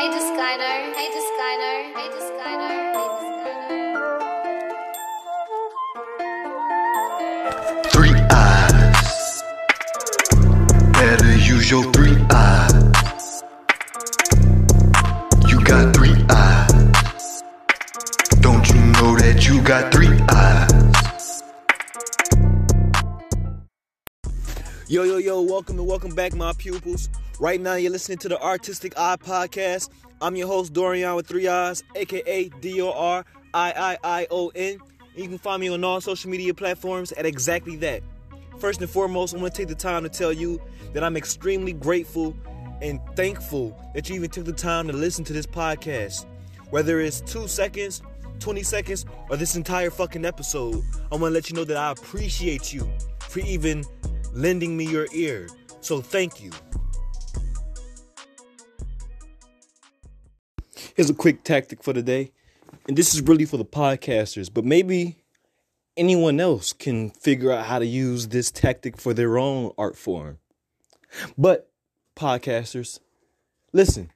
Hey Discliner, hey Discliner, hey Discliner, hey Discliner. Three eyes. Better use your three eyes. Yo, yo, yo, welcome and welcome back, my pupils. Right now, you're listening to the Artistic Eye Podcast. I'm your host, Dorian with three eyes, aka D O R I I I O N. You can find me on all social media platforms at exactly that. First and foremost, I want to take the time to tell you that I'm extremely grateful and thankful that you even took the time to listen to this podcast. Whether it's two seconds, 20 seconds, or this entire fucking episode, I want to let you know that I appreciate you for even lending me your ear. So thank you. Here's a quick tactic for the day. And this is really for the podcasters, but maybe anyone else can figure out how to use this tactic for their own art form. But podcasters, listen,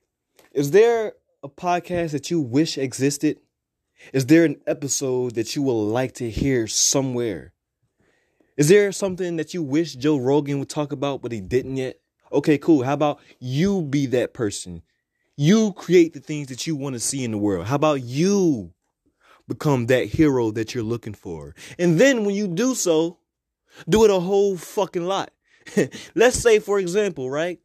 is there a podcast that you wish existed? Is there an episode that you would like to hear somewhere? Is there something that you wish Joe Rogan would talk about but he didn't yet? Okay, cool. How about you be that person? You create the things that you want to see in the world. How about you become that hero that you're looking for? And then when you do so, do it a whole fucking lot. Let's say, for example, right?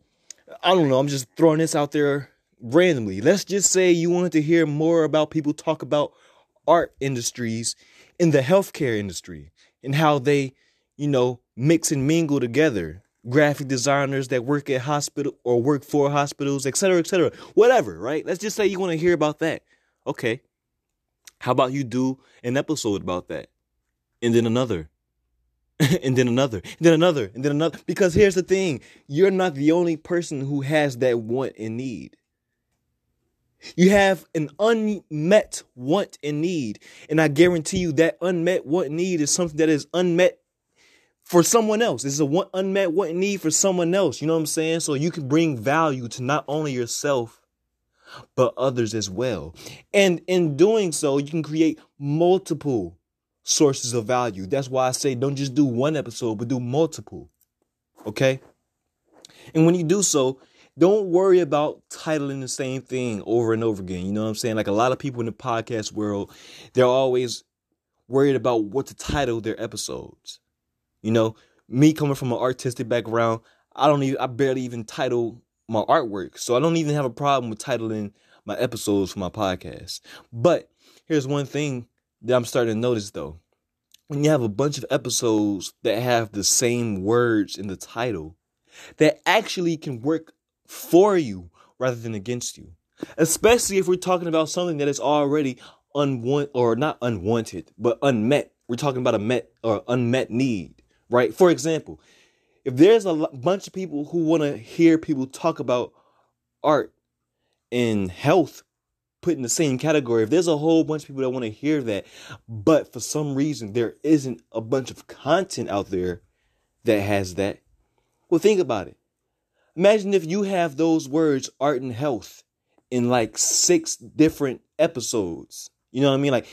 I don't know, I'm just throwing this out there randomly. Let's just say you wanted to hear more about people talk about art industries in the healthcare industry and how they, you know, mix and mingle together graphic designers that work at hospital or work for hospitals, et cetera, et cetera. Whatever, right? Let's just say you want to hear about that. Okay. How about you do an episode about that? And then another. and then another. And then another. And then another. Because here's the thing. You're not the only person who has that want and need. You have an unmet want and need. And I guarantee you that unmet want and need is something that is unmet for someone else. It's a one, unmet want need for someone else. You know what I'm saying? So you can bring value to not only yourself, but others as well. And in doing so, you can create multiple sources of value. That's why I say don't just do one episode, but do multiple. Okay? And when you do so, don't worry about titling the same thing over and over again. You know what I'm saying? Like a lot of people in the podcast world, they're always worried about what to title their episodes. You know, me coming from an artistic background, I don't even I barely even title my artwork. So I don't even have a problem with titling my episodes for my podcast. But here's one thing that I'm starting to notice though. When you have a bunch of episodes that have the same words in the title, that actually can work for you rather than against you. Especially if we're talking about something that is already unwanted or not unwanted, but unmet. We're talking about a met or unmet need right? For example, if there's a bunch of people who want to hear people talk about art and health put in the same category, if there's a whole bunch of people that want to hear that, but for some reason there isn't a bunch of content out there that has that, well, think about it. Imagine if you have those words, art and health, in like six different episodes. You know what I mean? Like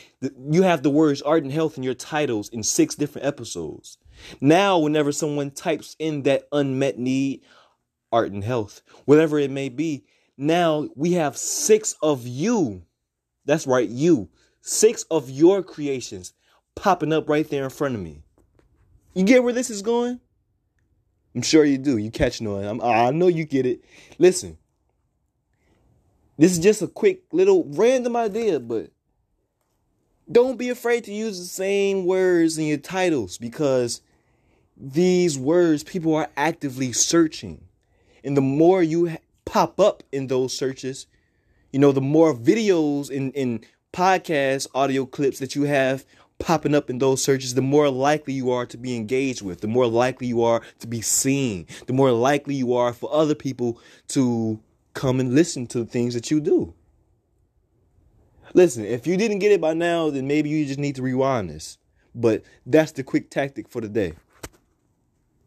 you have the words art and health in your titles in six different episodes. Now, whenever someone types in that unmet need, art and health, whatever it may be, now we have six of you. That's right, you. Six of your creations popping up right there in front of me. You get where this is going? I'm sure you do. You catching on. I'm, I know you get it. Listen, this is just a quick little random idea, but don't be afraid to use the same words in your titles because these words people are actively searching. And the more you pop up in those searches, you know, the more videos and, and podcast audio clips that you have popping up in those searches, the more likely you are to be engaged with, the more likely you are to be seen, the more likely you are for other people to come and listen to the things that you do. Listen, if you didn't get it by now, then maybe you just need to rewind this. But that's the quick tactic for the day.